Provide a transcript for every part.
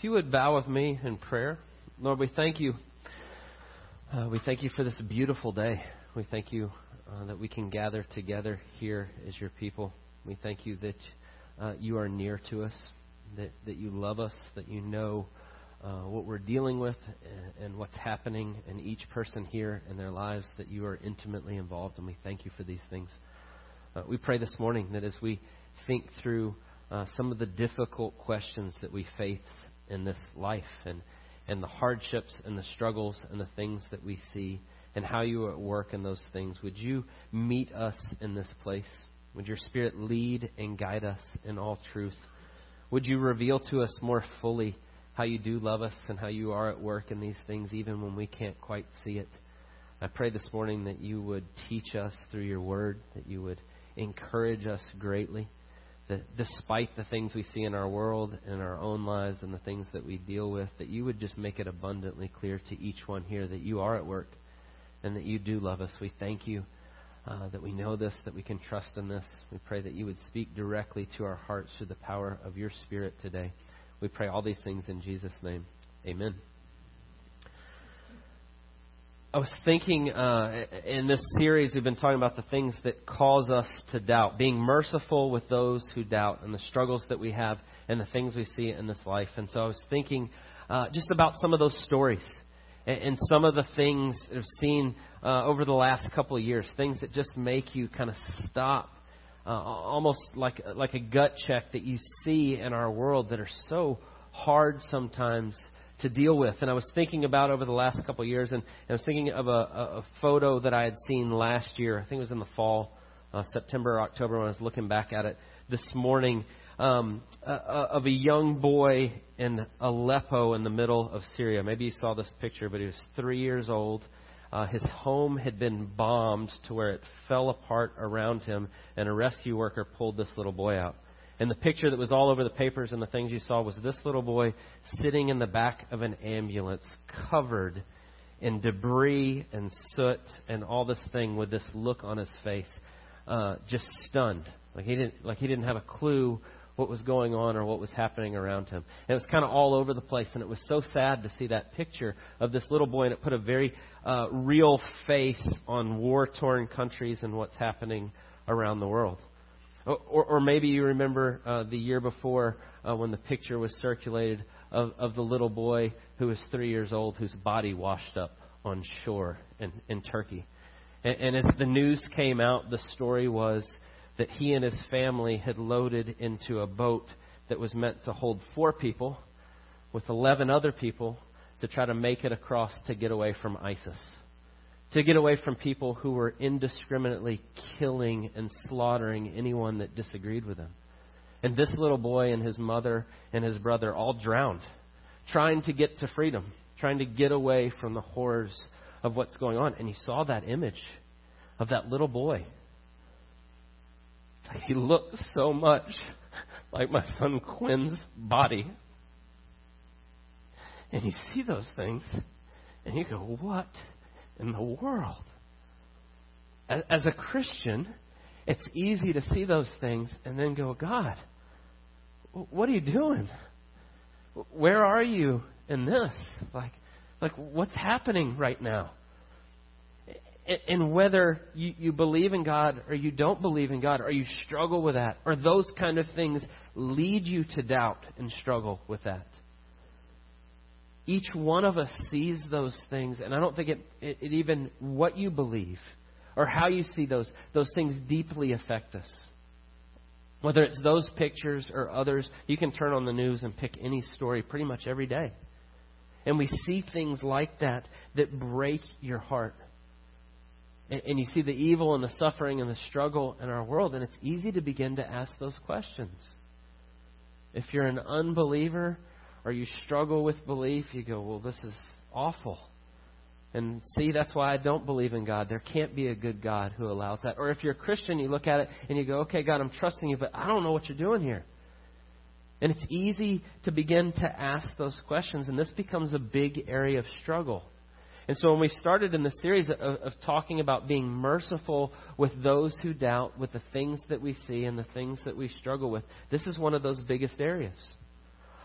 If you would bow with me in prayer. Lord, we thank you. Uh, we thank you for this beautiful day. We thank you uh, that we can gather together here as your people. We thank you that uh, you are near to us, that, that you love us, that you know uh, what we're dealing with and, and what's happening in each person here in their lives, that you are intimately involved, and we thank you for these things. Uh, we pray this morning that as we think through uh, some of the difficult questions that we face in this life and, and the hardships and the struggles and the things that we see and how you are at work in those things. Would you meet us in this place? Would your Spirit lead and guide us in all truth? Would you reveal to us more fully how you do love us and how you are at work in these things, even when we can't quite see it? I pray this morning that you would teach us through your word, that you would encourage us greatly that despite the things we see in our world and our own lives and the things that we deal with, that you would just make it abundantly clear to each one here that you are at work and that you do love us. We thank you uh, that we know this, that we can trust in this. We pray that you would speak directly to our hearts through the power of your Spirit today. We pray all these things in Jesus' name. Amen. I was thinking uh, in this series, we've been talking about the things that cause us to doubt, being merciful with those who doubt, and the struggles that we have, and the things we see in this life. And so I was thinking uh, just about some of those stories and, some of the things I've seen uh, over the last couple of years, things that just make you kind of stop, uh, almost like like a gut check that you see in our world that are so hard sometimes to deal with. And I was thinking about over the last couple of years, and, I was thinking of a, a, photo that I had seen last year. I think it was in the fall, uh, September or October, when I was looking back at it this morning, um, uh, of a young boy in Aleppo in the middle of Syria. Maybe you saw this picture, but he was three years old. Uh, his home had been bombed to where it fell apart around him, and a rescue worker pulled this little boy out. And the picture that was all over the papers and the things you saw was this little boy sitting in the back of an ambulance, covered in debris and soot and all this thing with this look on his face, uh, just stunned. Like he didn't like he didn't have a clue what was going on or what was happening around him. And it was kind of all over the place, and it was so sad to see that picture of this little boy, and it put a very uh, real face on war torn countries and what's happening around the world. Or, or maybe you remember uh, the year before uh, when the picture was circulated of, of the little boy who was three years old whose body washed up on shore in, in Turkey. And, and as the news came out, the story was that he and his family had loaded into a boat that was meant to hold four people with 11 other people to try to make it across to get away from ISIS to get away from people who were indiscriminately killing and slaughtering anyone that disagreed with them. And this little boy and his mother and his brother all drowned, trying to get to freedom, trying to get away from the horrors of what's going on. And he saw that image of that little boy. He looked so much like my son Quinn's body. And you see those things, and you go, What in the world. As a Christian, it's easy to see those things and then go, God, what are you doing? Where are you in this? Like, like what's happening right now? And whether you, you believe in God or you don't believe in God or you struggle with that or those kind of things lead you to doubt and struggle with that each one of us sees those things, and I don't think it, it, it, even what you believe or how you see those, those things deeply affect us. Whether it's those pictures or others, you can turn on the news and pick any story pretty much every day. And we see things like that that break your heart. And, and you see the evil and the suffering and the struggle in our world, and it's easy to begin to ask those questions. If you're an unbeliever, or you struggle with belief, you go, well, this is awful. And see, that's why I don't believe in God. There can't be a good God who allows that. Or if you're a Christian, you look at it and you go, okay, God, I'm trusting you, but I don't know what you're doing here. And it's easy to begin to ask those questions, and this becomes a big area of struggle. And so when we started in the series of, of, talking about being merciful with those who doubt, with the things that we see and the things that we struggle with, this is one of those biggest areas.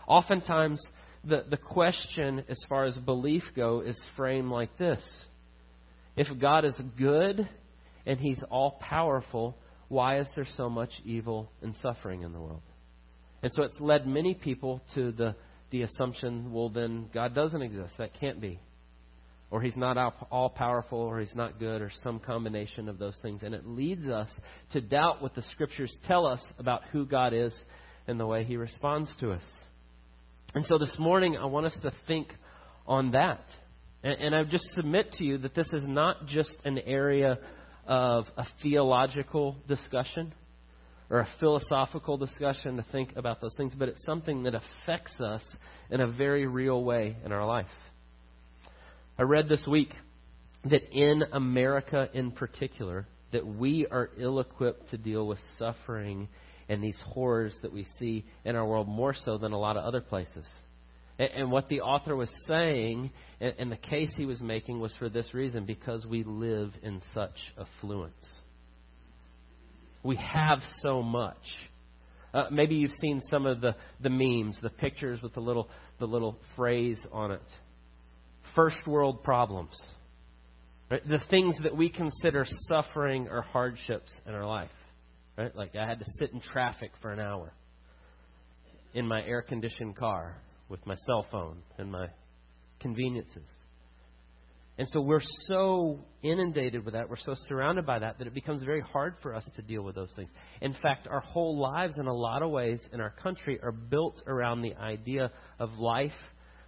Oftentimes, the, the question, as far as belief go, is framed like this If God is good and He's all powerful, why is there so much evil and suffering in the world? And so it's led many people to the, the assumption, well, then God doesn't exist. That can't be. Or he's not all powerful, or he's not good, or some combination of those things. And it leads us to doubt what the scriptures tell us about who God is and the way he responds to us. And so this morning, I want us to think on that. And, and I just submit to you that this is not just an area of a theological discussion or a philosophical discussion to think about those things, but it's something that affects us in a very real way in our life. I read this week that in America in particular, that we are ill equipped to deal with suffering and these horrors that we see in our world more so than a lot of other places. And, and what the author was saying, and, and the case he was making, was for this reason because we live in such affluence. We have so much. Uh, maybe you've seen some of the, the memes, the pictures with the little, the little phrase on it first world problems. Right? The things that we consider suffering or hardships in our life. Right? Like I had to sit in traffic for an hour in my air conditioned car with my cell phone and my conveniences. And so we're so inundated with that, we're so surrounded by that, that it becomes very hard for us to deal with those things. In fact, our whole lives, in a lot of ways, in our country, are built around the idea of life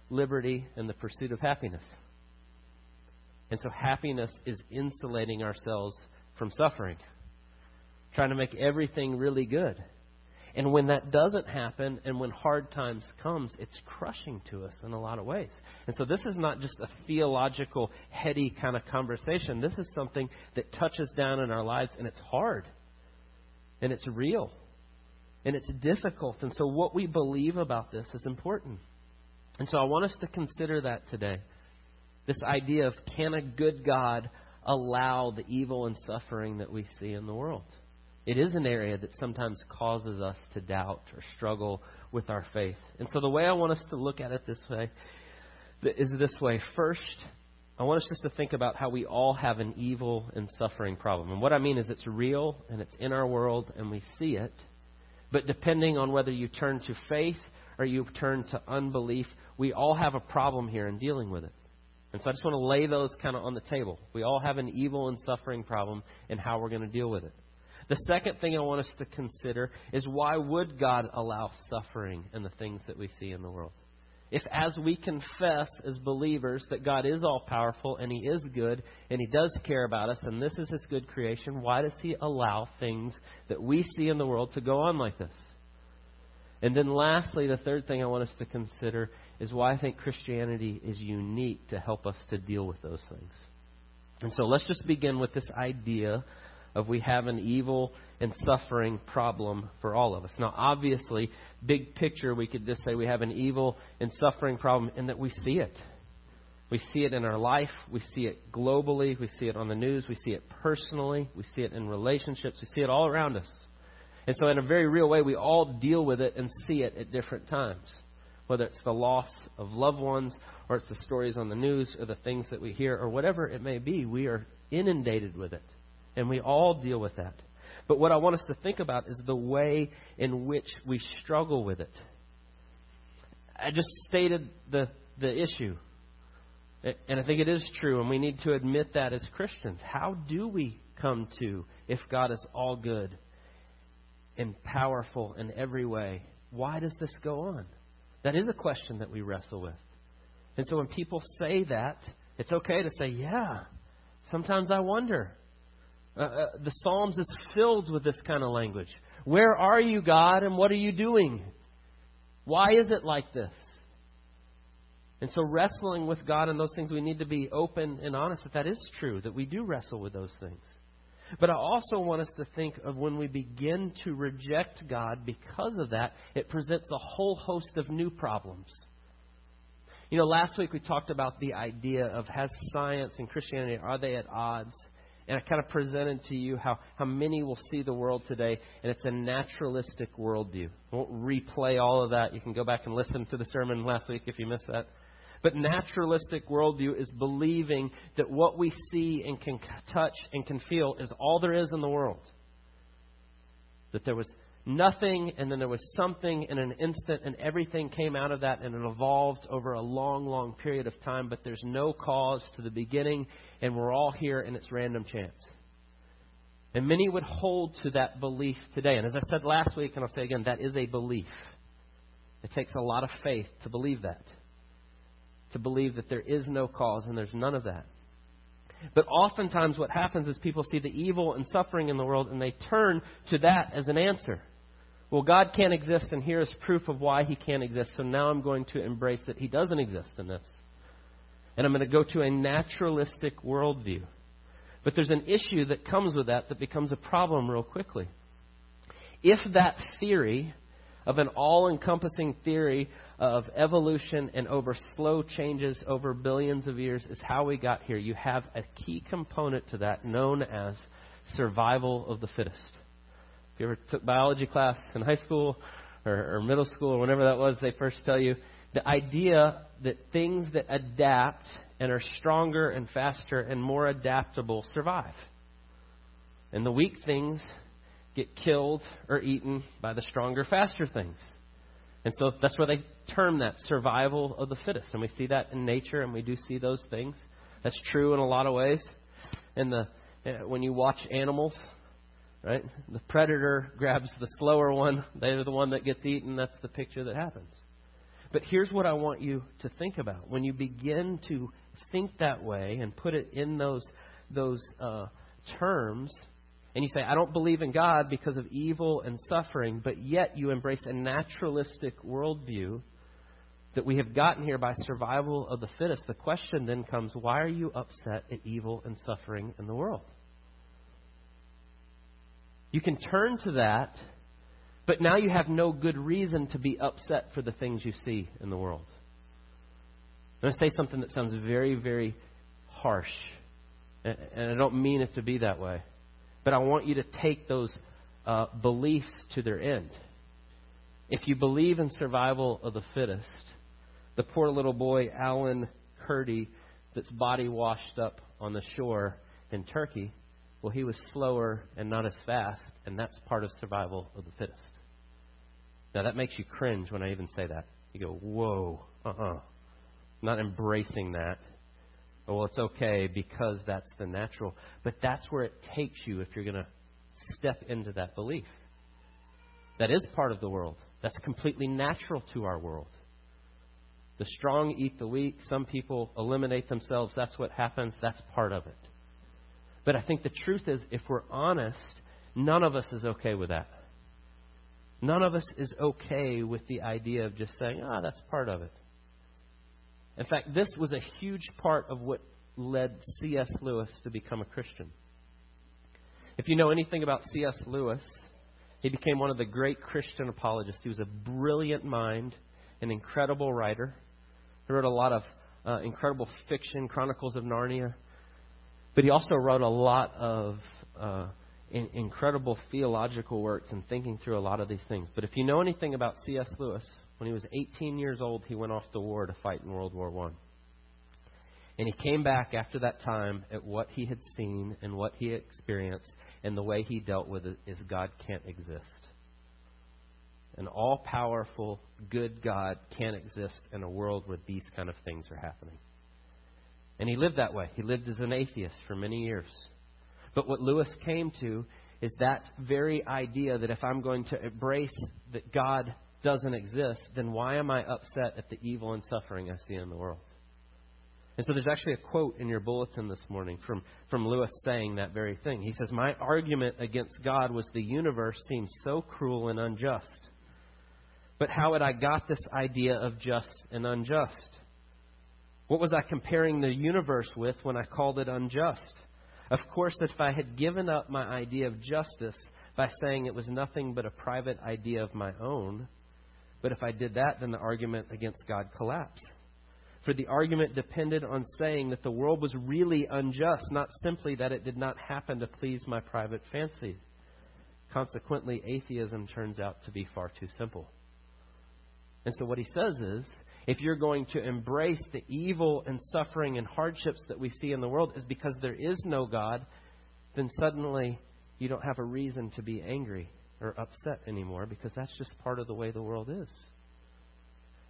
liberty, and the pursuit of happiness. And so happiness is insulating ourselves from suffering, trying to make everything really good. And when that doesn't happen and when hard times comes, it's crushing to us in a lot of ways. And so this is not just a theological, heady kind of conversation. This is something that touches down in our lives and it's hard. And it's real. And it's difficult. And so what we believe about this is important. And so I want us to consider that today. This idea of can a good God allow the evil and suffering that we see in the world? It is an area that sometimes causes us to doubt or struggle with our faith. And so the way I want us to look at it this way is this way. First, I want us just to think about how we all have an evil and suffering problem. And what I mean is it's real and it's in our world and we see it. But depending on whether you turn to faith or you turn to unbelief, we all have a problem here in dealing with it. And so I just want to lay those kind of on the table. We all have an evil and suffering problem and how we're going to deal with it. The second thing I want us to consider is why would God allow suffering and the things that we see in the world? If, as we confess as believers that God is all powerful and He is good and He does care about us and this is His good creation, why does He allow things that we see in the world to go on like this? And then, lastly, the third thing I want us to consider is why I think Christianity is unique to help us to deal with those things. And so let's just begin with this idea of we have an evil and suffering problem for all of us. Now, obviously, big picture, we could just say we have an evil and suffering problem in that we see it. We see it in our life. We see it globally. We see it on the news. We see it personally. We see it in relationships. We see it all around us. And so, in a very real way, we all deal with it and see it at different times. Whether it's the loss of loved ones, or it's the stories on the news, or the things that we hear, or whatever it may be, we are inundated with it. And we all deal with that. But what I want us to think about is the way in which we struggle with it. I just stated the, the issue. And I think it is true, and we need to admit that as Christians. How do we come to if God is all good and powerful in every way. Why does this go on? That is a question that we wrestle with. And so when people say that, it's okay to say, yeah, sometimes I wonder. Uh, uh, the Psalms is filled with this kind of language. Where are you, God, and what are you doing? Why is it like this? And so, wrestling with God and those things, we need to be open and honest that that is true, that we do wrestle with those things. But I also want us to think of when we begin to reject God because of that, it presents a whole host of new problems. You know, last week we talked about the idea of has science and Christianity, are they at odds? And I kind of presented to you how, how many will see the world today, and it's a naturalistic worldview. I won't replay all of that. You can go back and listen to the sermon last week if you missed that. But naturalistic worldview is believing that what we see and can touch and can feel is all there is in the world. That there was nothing and then there was something in an instant and everything came out of that and it evolved over a long, long period of time, but there's no cause to the beginning and we're all here and it's random chance. And many would hold to that belief today. And as I said last week, and I'll say again, that is a belief. It takes a lot of faith to believe that. To believe that there is no cause and there's none of that. But oftentimes, what happens is people see the evil and suffering in the world and they turn to that as an answer. Well, God can't exist, and here is proof of why He can't exist. So now I'm going to embrace that He doesn't exist in this. And I'm going to go to a naturalistic worldview. But there's an issue that comes with that that becomes a problem real quickly. If that theory of an all encompassing theory of evolution and over slow changes over billions of years is how we got here. You have a key component to that known as survival of the fittest. If you ever took biology class in high school or, or middle school or whenever that was, they first tell you the idea that things that adapt and are stronger and faster and more adaptable survive. And the weak things get killed or eaten by the stronger, faster things. And so that's where they term that survival of the fittest. And we see that in nature, and we do see those things. That's true in a lot of ways. And the eh, when you watch animals, right? The predator grabs the slower one. They're the one that gets eaten. That's the picture that happens. But here's what I want you to think about. When you begin to think that way and put it in those those uh, terms, and you say, I don't believe in God because of evil and suffering, but yet you embrace a naturalistic worldview that we have gotten here by survival of the fittest, the question then comes why are you upset at evil and suffering in the world? You can turn to that, but now you have no good reason to be upset for the things you see in the world. I'm going to say something that sounds very, very harsh, and I don't mean it to be that way. But I want you to take those uh, beliefs to their end. If you believe in survival of the fittest, the poor little boy, Alan Kurdi, that's body washed up on the shore in Turkey, well, he was slower and not as fast, and that's part of survival of the fittest. Now, that makes you cringe when I even say that. You go, whoa, uh uh-uh. uh. Not embracing that well, it's okay because that's the natural. But that's where it takes you if you're going to step into that belief. That is part of the world. That's completely natural to our world. The strong eat the weak. Some people eliminate themselves. That's what happens. That's part of it. But I think the truth is, if we're honest, none of us is okay with that. None of us is okay with the idea of just saying, ah, oh, that's part of it. In fact, this was a huge part of what led C.S. Lewis to become a Christian. If you know anything about C.S. Lewis, he became one of the great Christian apologists. He was a brilliant mind, an incredible writer. He wrote a lot of uh, incredible fiction, Chronicles of Narnia. But he also wrote a lot of uh, in, incredible theological works and thinking through a lot of these things. But if you know anything about C.S. Lewis, when he was 18 years old, he went off to war to fight in World War One. And he came back after that time at what he had seen and what he experienced, and the way he dealt with it is God can't exist. An all powerful, good God can't exist in a world where these kind of things are happening. And he lived that way. He lived as an atheist for many years. But what Lewis came to is that very idea that if I'm going to embrace that God doesn't exist, then why am I upset at the evil and suffering I see in the world? And so there's actually a quote in your bulletin this morning from, from Lewis saying that very thing. He says, My argument against God was the universe seems so cruel and unjust. But how had I got this idea of just and unjust? What was I comparing the universe with when I called it unjust? Of course, if I had given up my idea of justice by saying it was nothing but a private idea of my own, but if I did that, then the argument against God collapsed. For the argument depended on saying that the world was really unjust, not simply that it did not happen to please my private fancies. Consequently, atheism turns out to be far too simple. And so, what he says is if you're going to embrace the evil and suffering and hardships that we see in the world, is because there is no God, then suddenly you don't have a reason to be angry or upset anymore because that's just part of the way the world is.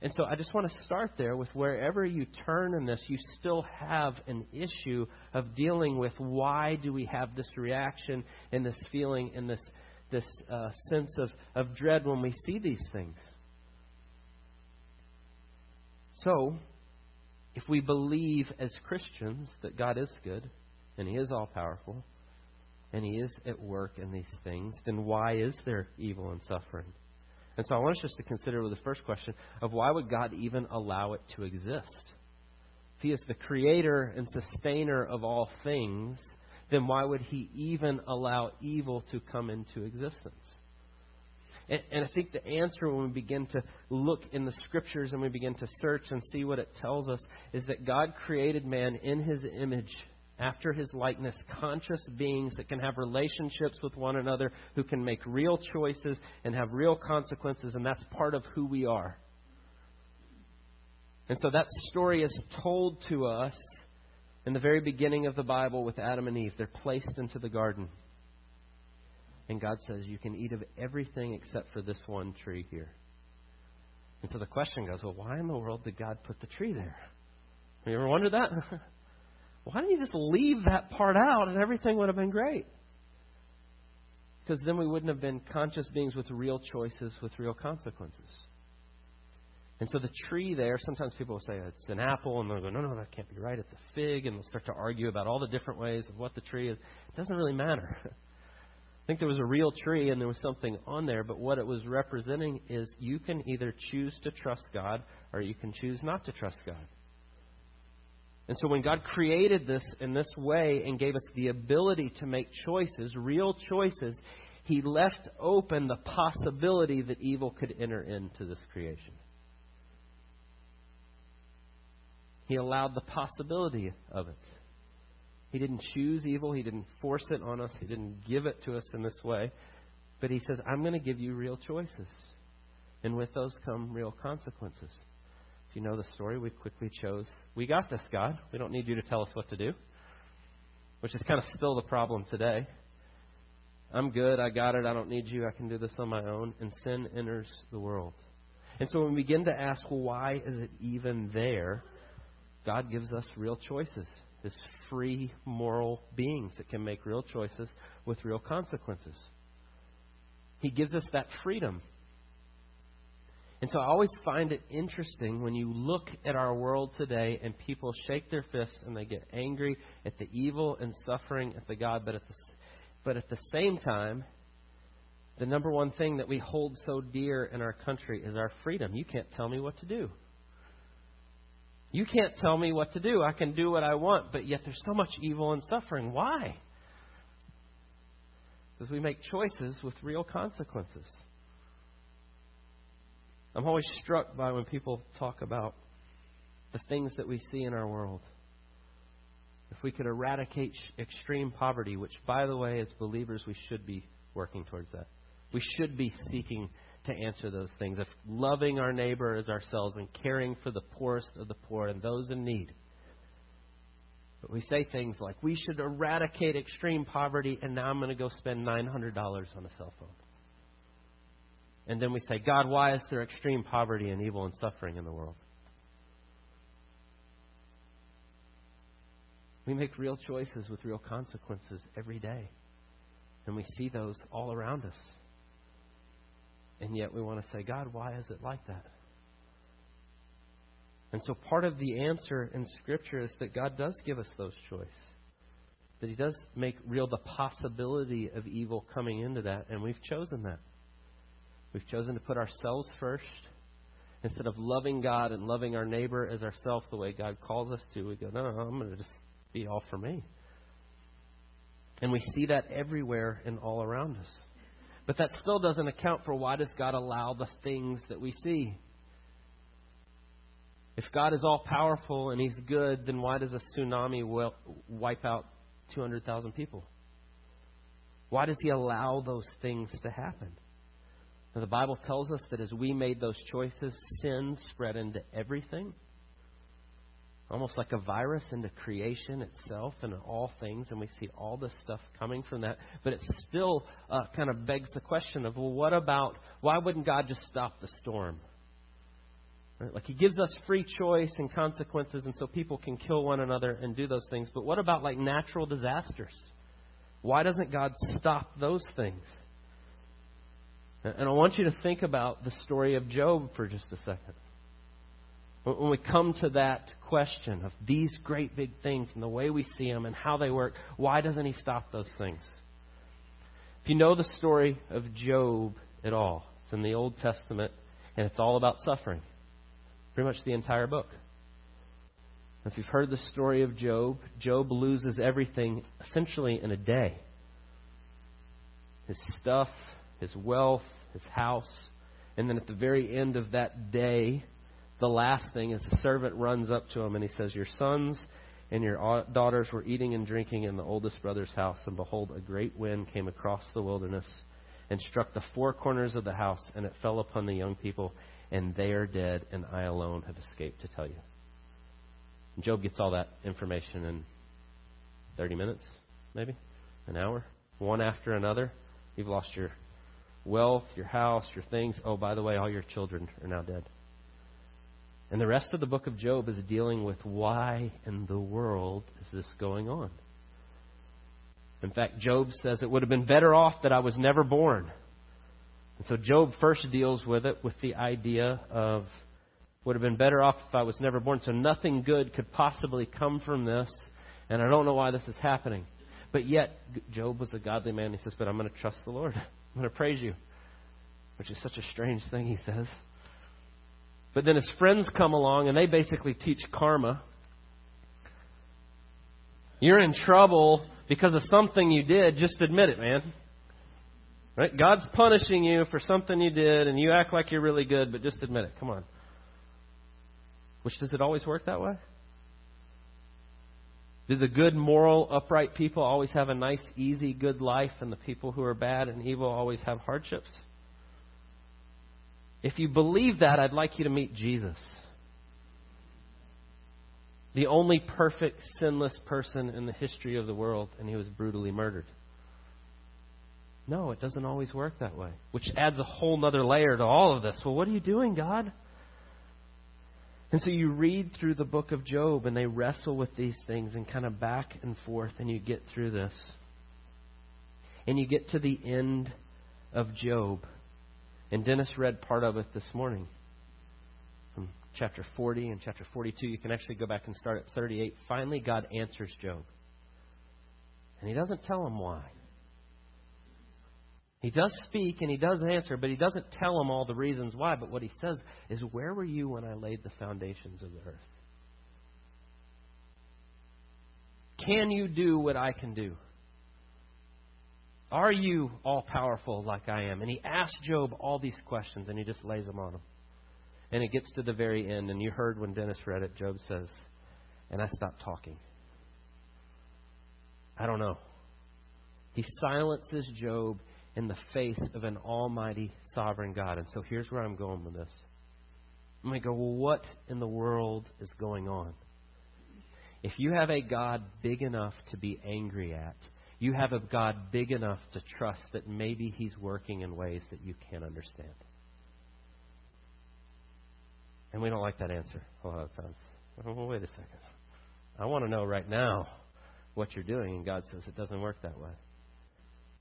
And so I just want to start there with wherever you turn in this, you still have an issue of dealing with why do we have this reaction and this feeling and this, this uh, sense of, of dread when we see these things. So, if we believe as Christians that God is good and He is all powerful and He is at work in these things, then why is there evil and suffering? And so I want us just to consider with the first question of why would God even allow it to exist? If He is the creator and sustainer of all things, then why would He even allow evil to come into existence? And, and I think the answer when we begin to look in the scriptures and we begin to search and see what it tells us is that God created man in his image after his likeness, conscious beings that can have relationships with one another, who can make real choices and have real consequences, and that's part of who we are. And so that story is told to us in the very beginning of the Bible with Adam and Eve. They're placed into the garden. And God says, You can eat of everything except for this one tree here. And so the question goes, Well, why in the world did God put the tree there? Have you ever wondered that? why didn't you just leave that part out and everything would have been great? Because then we wouldn't have been conscious beings with real choices, with real consequences. And so the tree there, sometimes people will say oh, it's an apple, and they'll go, no, no, that can't be right. It's a fig, and they'll start to argue about all the different ways of what the tree is. It doesn't really matter. I think there was a real tree and there was something on there, but what it was representing is you can either choose to trust God or you can choose not to trust God. And so when God created this in this way and gave us the ability to make choices, real choices, He left open the possibility that evil could enter into this creation. He allowed the possibility of it. He didn't choose evil. He didn't force it on us. He didn't give it to us in this way. But He says, I'm going to give you real choices. And with those come real consequences. If you know the story, we quickly chose, We got this, God. We don't need you to tell us what to do. Which is kind of still the problem today. I'm good. I got it. I don't need you. I can do this on my own. And sin enters the world. And so when we begin to ask, well, why is it even there? God gives us real choices as free moral beings that can make real choices with real consequences. He gives us that freedom. And so I always find it interesting when you look at our world today and people shake their fists and they get angry at the evil and suffering at the God, but at the, but at the same time, the number one thing that we hold so dear in our country is our freedom. You can't tell me what to do. You can't tell me what to do. I can do what I want, but yet there's so much evil and suffering. Why? Because we make choices with real consequences. I'm always struck by when people talk about the things that we see in our world. If we could eradicate extreme poverty, which, by the way, as believers, we should be working towards that. We should be seeking to answer those things of loving our neighbor as ourselves and caring for the poorest of the poor and those in need. But we say things like, we should eradicate extreme poverty, and now I'm going to go spend $900 on a cell phone. And then we say, God, why is there extreme poverty and evil and suffering in the world? We make real choices with real consequences every day. And we see those all around us. And yet we want to say, God, why is it like that? And so part of the answer in Scripture is that God does give us those choices. That He does make real the possibility of evil coming into that, and we've chosen that. We've chosen to put ourselves first. Instead of loving God and loving our neighbor as ourselves the way God calls us to, we go, no, I'm going to just be all for me. And we see that everywhere and all around us. But that still doesn't account for why does God allow the things that we see. If God is all powerful and He's good, then why does a tsunami wipe out 200,000 people? Why does He allow those things to happen? Now, the Bible tells us that as we made those choices, sin spread into everything almost like a virus into creation itself and all things, and we see all this stuff coming from that. But it still uh, kind of begs the question of, well, what about, why wouldn't God just stop the storm? Right? Like He gives us free choice and consequences, and so people can kill one another and do those things. But what about like natural disasters? Why doesn't God stop those things? And I want you to think about the story of Job for just a second. When we come to that question of these great big things and the way we see them and how they work, why doesn't he stop those things? If you know the story of Job at all, it's in the Old Testament and it's all about suffering. Pretty much the entire book. If you've heard the story of Job, Job loses everything essentially in a day his stuff, his wealth, his house. And then at the very end of that day, the last thing is the servant runs up to him and he says, Your sons and your daughters were eating and drinking in the oldest brother's house, and behold, a great wind came across the wilderness and struck the four corners of the house, and it fell upon the young people, and they are dead, and I alone have escaped to tell you. And Job gets all that information in 30 minutes, maybe, an hour, one after another. You've lost your wealth, your house, your things. Oh, by the way, all your children are now dead. And the rest of the book of Job is dealing with why in the world is this going on? In fact, Job says it would have been better off that I was never born. And so Job first deals with it with the idea of would have been better off if I was never born. So nothing good could possibly come from this, and I don't know why this is happening. But yet, Job was a godly man. He says, But I'm going to trust the Lord. I'm going to praise you, which is such a strange thing, he says. But then his friends come along and they basically teach karma. You're in trouble because of something you did. Just admit it, man. Right? God's punishing you for something you did and you act like you're really good, but just admit it. Come on. Which does it always work that way? Do the good, moral, upright people always have a nice, easy, good life, and the people who are bad and evil always have hardships? If you believe that, I'd like you to meet Jesus. The only perfect, sinless person in the history of the world, and he was brutally murdered. No, it doesn't always work that way, which adds a whole other layer to all of this. Well, what are you doing, God? And so you read through the book of Job, and they wrestle with these things and kind of back and forth, and you get through this. And you get to the end of Job. And Dennis read part of it this morning from chapter 40 and chapter 42. You can actually go back and start at 38. Finally, God answers Job. And he doesn't tell him why. He does speak and he does answer, but he doesn't tell him all the reasons why. But what he says is, Where were you when I laid the foundations of the earth? Can you do what I can do? Are you all powerful like I am? And he asks Job all these questions and he just lays them on him. And it gets to the very end, and you heard when Dennis read it, Job says, And I stopped talking. I don't know. He silences Job in the face of an almighty, sovereign God. And so here's where I'm going with this. I'm going to go, well, what in the world is going on? If you have a God big enough to be angry at, you have a God big enough to trust that maybe He's working in ways that you can't understand. And we don't like that answer a lot of times. Well, wait a second. I want to know right now what you're doing. And God says, it doesn't work that way.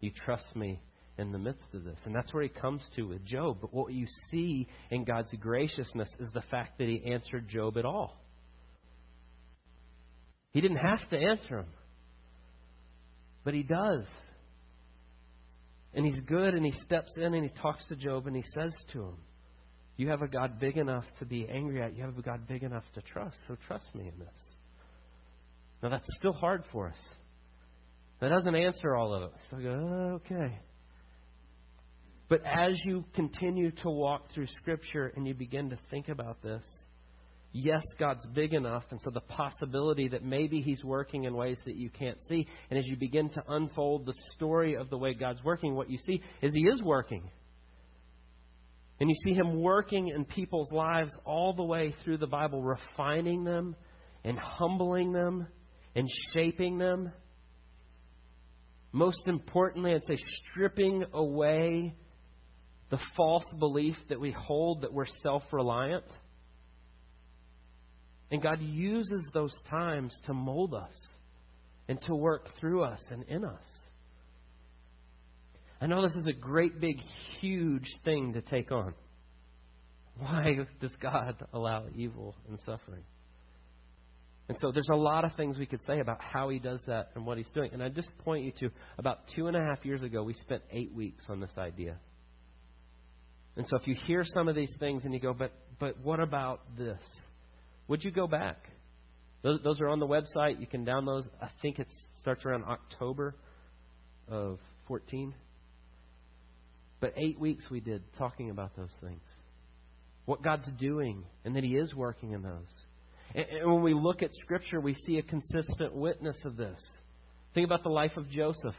You trust me in the midst of this. And that's where he comes to with Job. But what you see in God's graciousness is the fact that he answered Job at all. He didn't have to answer him. But he does. And he's good and he steps in and he talks to Job and he says to him, You have a God big enough to be angry at. You have a God big enough to trust. So trust me in this. Now that's still hard for us. That doesn't answer all of it. So I go, okay. But as you continue to walk through Scripture and you begin to think about this, yes, God's big enough, and so the possibility that maybe He's working in ways that you can't see. And as you begin to unfold the story of the way God's working, what you see is He is working. And you see Him working in people's lives all the way through the Bible, refining them and humbling them and shaping them. Most importantly, I'd say stripping away the false belief that we hold that we're self reliant and God uses those times to mold us and to work through us and in us. I know this is a great, big, huge thing to take on. Why does God allow evil and suffering? And so there's a lot of things we could say about how he does that and what he's doing. And I just point you to about two and a half years ago, we spent eight weeks on this idea. And so if you hear some of these things and you go, but but what about this? would you go back? Those, those are on the website. You can download. I think it starts around October of 14. But eight weeks we did talking about those things. What God's doing, and that He is working in those. And, and when we look at Scripture, we see a consistent witness of this. Think about the life of Joseph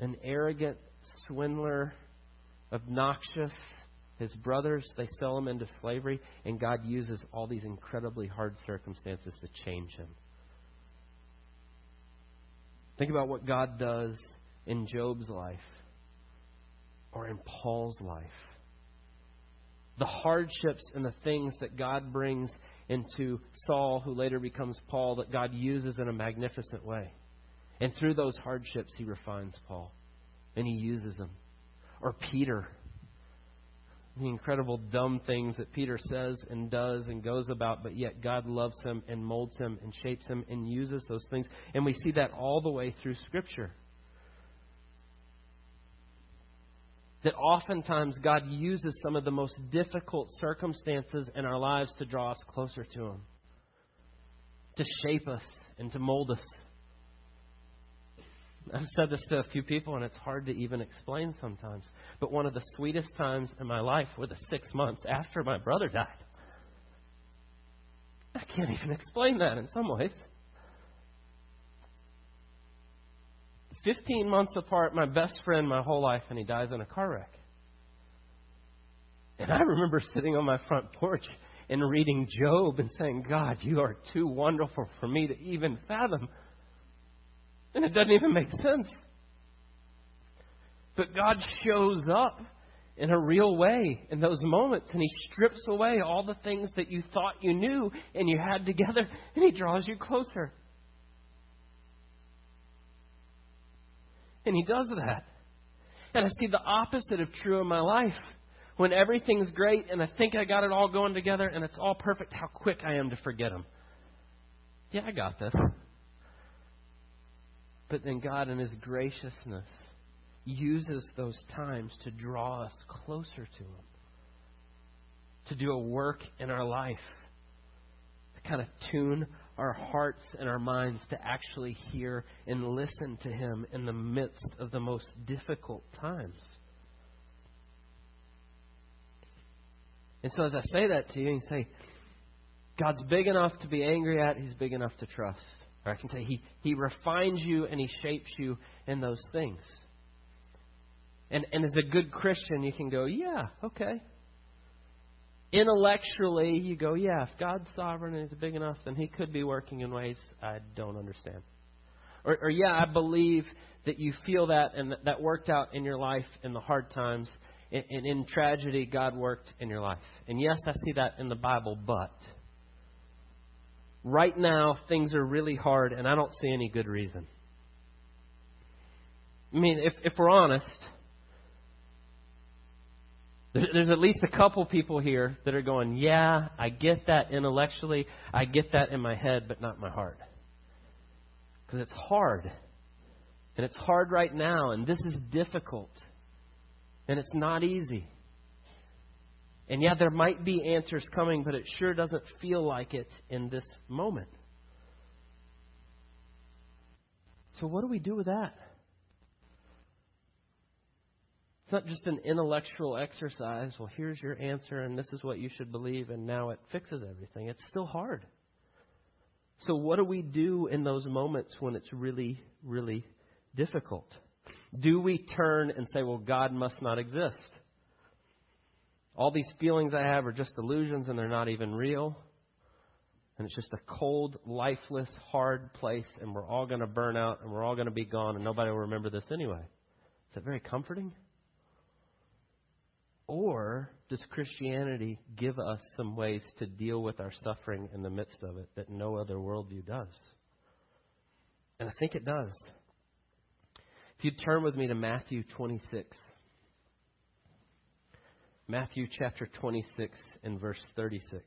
an arrogant swindler, obnoxious, his brothers, they sell him into slavery, and God uses all these incredibly hard circumstances to change him. Think about what God does in Job's life or in Paul's life. The hardships and the things that God brings into Saul, who later becomes Paul, that God uses in a magnificent way. And through those hardships, he refines Paul and he uses them. Or Peter the incredible dumb things that Peter says and does and goes about, but yet God loves him and molds him and shapes him and uses those things. And we see that all the way through Scripture. That oftentimes God uses some of the most difficult circumstances in our lives to draw us closer to Him, to shape us and to mold us. I've said this to a few people, and it's hard to even explain sometimes. But one of the sweetest times in my life were the six months after my brother died. I can't even explain that in some ways. 15 months apart, my best friend my whole life, and he dies in a car wreck. And I remember sitting on my front porch and reading Job and saying, God, you are too wonderful for me to even fathom. And it doesn't even make sense. But God shows up in a real way in those moments, and He strips away all the things that you thought you knew and you had together, and He draws you closer. And He does that. And I see the opposite of true in my life. When everything's great and I think I got it all going together and it's all perfect, how quick I am to forget Him. Yeah, I got this. But then God, in His graciousness, uses those times to draw us closer to Him, to do a work in our life, to kind of tune our hearts and our minds to actually hear and listen to Him in the midst of the most difficult times. And so, as I say that to you, you say, God's big enough to be angry at, He's big enough to trust. Or I can say he, he refines you and he shapes you in those things. And, and as a good Christian, you can go, yeah, okay. Intellectually, you go, yeah, if God's sovereign and He's big enough, then He could be working in ways I don't understand. Or, or yeah, I believe that you feel that and that, that worked out in your life in the hard times. And, and in tragedy, God worked in your life. And yes, I see that in the Bible, but right now things are really hard and I don't see any good reason. I mean, if, if we're honest, there's at least a couple people here that are going, Yeah, I get that intellectually. I get that in my head, but not my heart. Because it's hard. And it's hard right now, and this is difficult. And it's not easy. And yeah, there might be answers coming, but it sure doesn't feel like it in this moment. So, what do we do with that? It's not just an intellectual exercise. Well, here's your answer, and this is what you should believe, and now it fixes everything. It's still hard. So, what do we do in those moments when it's really, really difficult? Do we turn and say, well, God must not exist? All these feelings I have are just illusions and they're not even real. And it's just a cold, lifeless, hard place, and we're all going to burn out and we're all going to be gone, and nobody will remember this anyway. Is that very comforting? Or does Christianity give us some ways to deal with our suffering in the midst of it that no other worldview does? And I think it does. If you'd turn with me to Matthew 26. Matthew chapter 26 and verse 36.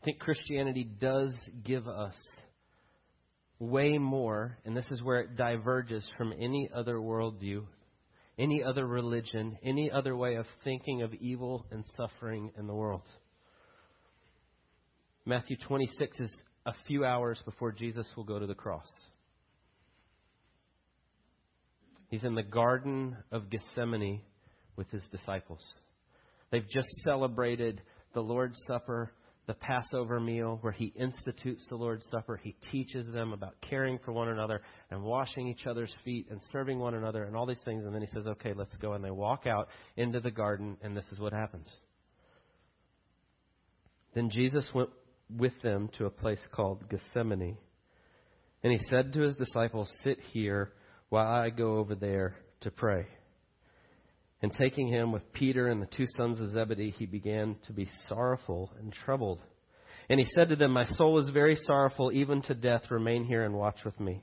I think Christianity does give us way more, and this is where it diverges from any other worldview, any other religion, any other way of thinking of evil and suffering in the world. Matthew 26 is a few hours before Jesus will go to the cross. He's in the Garden of Gethsemane with his disciples. They've just celebrated the Lord's Supper the Passover meal where he institutes the Lord's Supper. He teaches them about caring for one another and washing each other's feet and serving one another and all these things. And then he says, okay, let's go. And they walk out into the garden, and this is what happens. Then Jesus went with them to a place called Gethsemane. And he said to his disciples, Sit here while I go over there to pray. And taking him with Peter and the two sons of Zebedee, he began to be sorrowful and troubled. And he said to them, My soul is very sorrowful, even to death. Remain here and watch with me.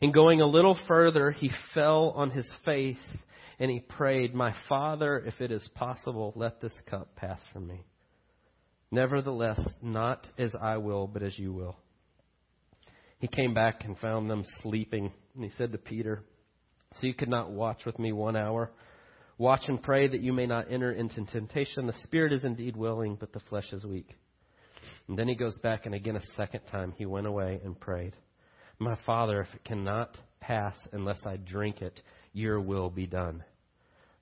And going a little further, he fell on his face and he prayed, My Father, if it is possible, let this cup pass from me. Nevertheless, not as I will, but as you will. He came back and found them sleeping. And he said to Peter, So you could not watch with me one hour? Watch and pray that you may not enter into temptation. The spirit is indeed willing, but the flesh is weak. And then he goes back, and again, a second time, he went away and prayed, My Father, if it cannot pass unless I drink it, your will be done.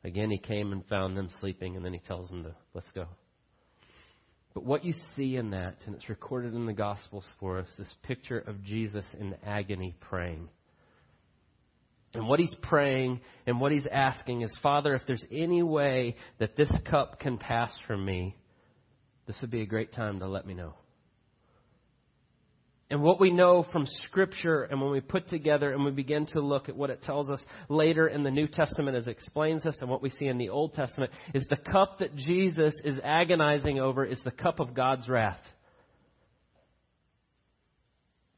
Again, he came and found them sleeping, and then he tells them to, Let's go. But what you see in that, and it's recorded in the Gospels for us, this picture of Jesus in agony praying. And what he's praying and what he's asking is, Father, if there's any way that this cup can pass from me, this would be a great time to let me know. And what we know from Scripture, and when we put together and we begin to look at what it tells us later in the New Testament as it explains this, and what we see in the Old Testament, is the cup that Jesus is agonizing over is the cup of God's wrath.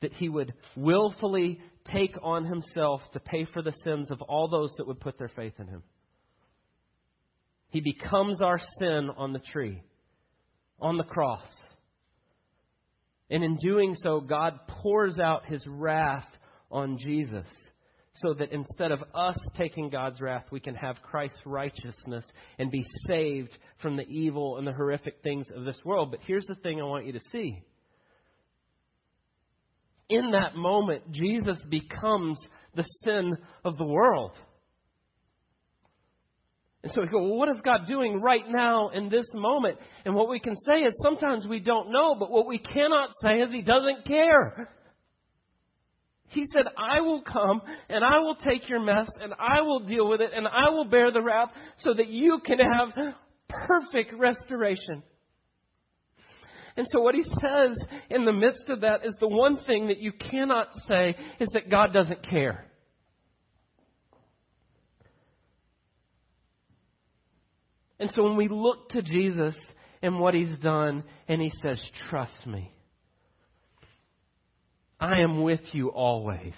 That he would willfully take on himself to pay for the sins of all those that would put their faith in him. He becomes our sin on the tree, on the cross. And in doing so, God pours out his wrath on Jesus so that instead of us taking God's wrath, we can have Christ's righteousness and be saved from the evil and the horrific things of this world. But here's the thing I want you to see in that moment, Jesus becomes the sin of the world. And so we go, well, what is God doing right now in this moment? And what we can say is sometimes we don't know, but what we cannot say is He doesn't care. He said, I will come and I will take your mess and I will deal with it and I will bear the wrath so that you can have perfect restoration. And so what he says in the midst of that is the one thing that you cannot say is that God doesn't care. And so when we look to Jesus and what he's done, and he says, Trust me, I am with you always.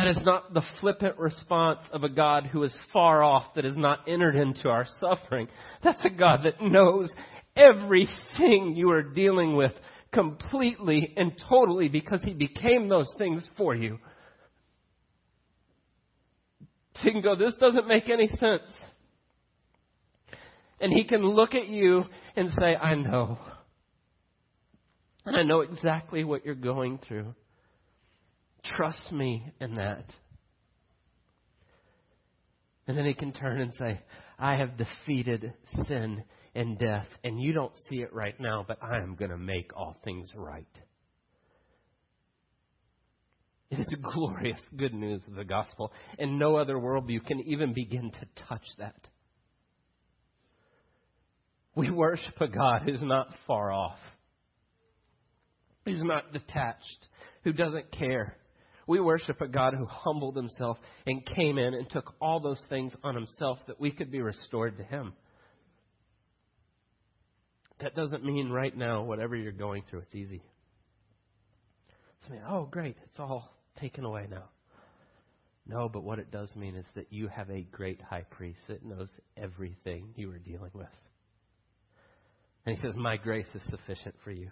That is not the flippant response of a God who is far off, that has not entered into our suffering. That's a God that knows everything you are dealing with completely and totally because He became those things for you. So you can go, this doesn't make any sense. And He can look at you and say, I know. And I know exactly what you're going through. Trust me in that. And then he can turn and say, I have defeated sin and death, and you don't see it right now, but I am going to make all things right. It is the glorious good news of the gospel, and no other worldview can even begin to touch that. We worship a God who's not far off, who's not detached, who doesn't care. We worship a God who humbled himself and came in and took all those things on himself that we could be restored to him. That doesn't mean right now, whatever you're going through, it's easy. It's mean, oh, great, it's all taken away now. No, but what it does mean is that you have a great high priest that knows everything you are dealing with. And he says, My grace is sufficient for you.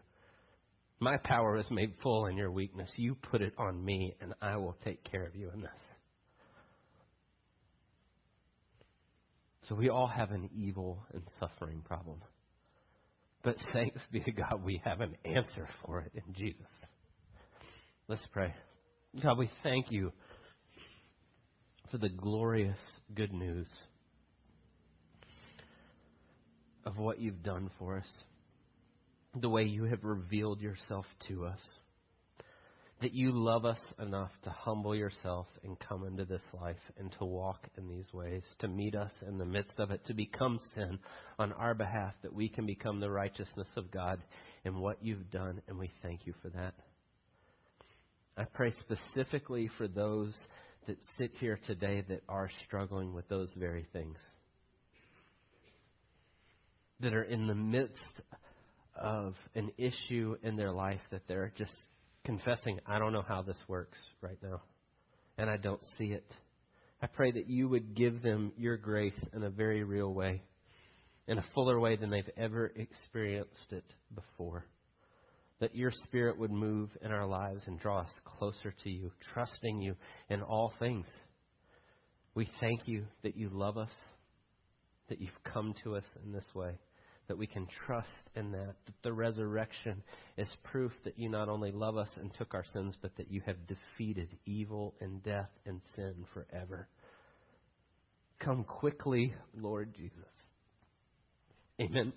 My power is made full in your weakness. You put it on me, and I will take care of you in this. So we all have an evil and suffering problem. But thanks be to God, we have an answer for it in Jesus. Let's pray. God, we thank you for the glorious good news of what you've done for us, the way you have revealed yourself to us, that you love us enough to humble yourself and come into this life and to walk in these ways, to meet us in the midst of it, to become sin on our behalf, that we can become the righteousness of God in what you've done, and we thank you for that. I pray specifically for those that sit here today that are struggling with those very things. That are in the midst of an issue in their life that they're just confessing, I don't know how this works right now, and I don't see it. I pray that you would give them your grace in a very real way, in a fuller way than they've ever experienced it before that your Spirit would move in our lives and draw us closer to you, trusting you in all things. We thank you that you love us, that you've come to us in this way, that we can trust in that, that the resurrection is proof that you not only love us and took our sins, but that you have defeated evil and death and sin forever. Come quickly, Lord Jesus. Amen.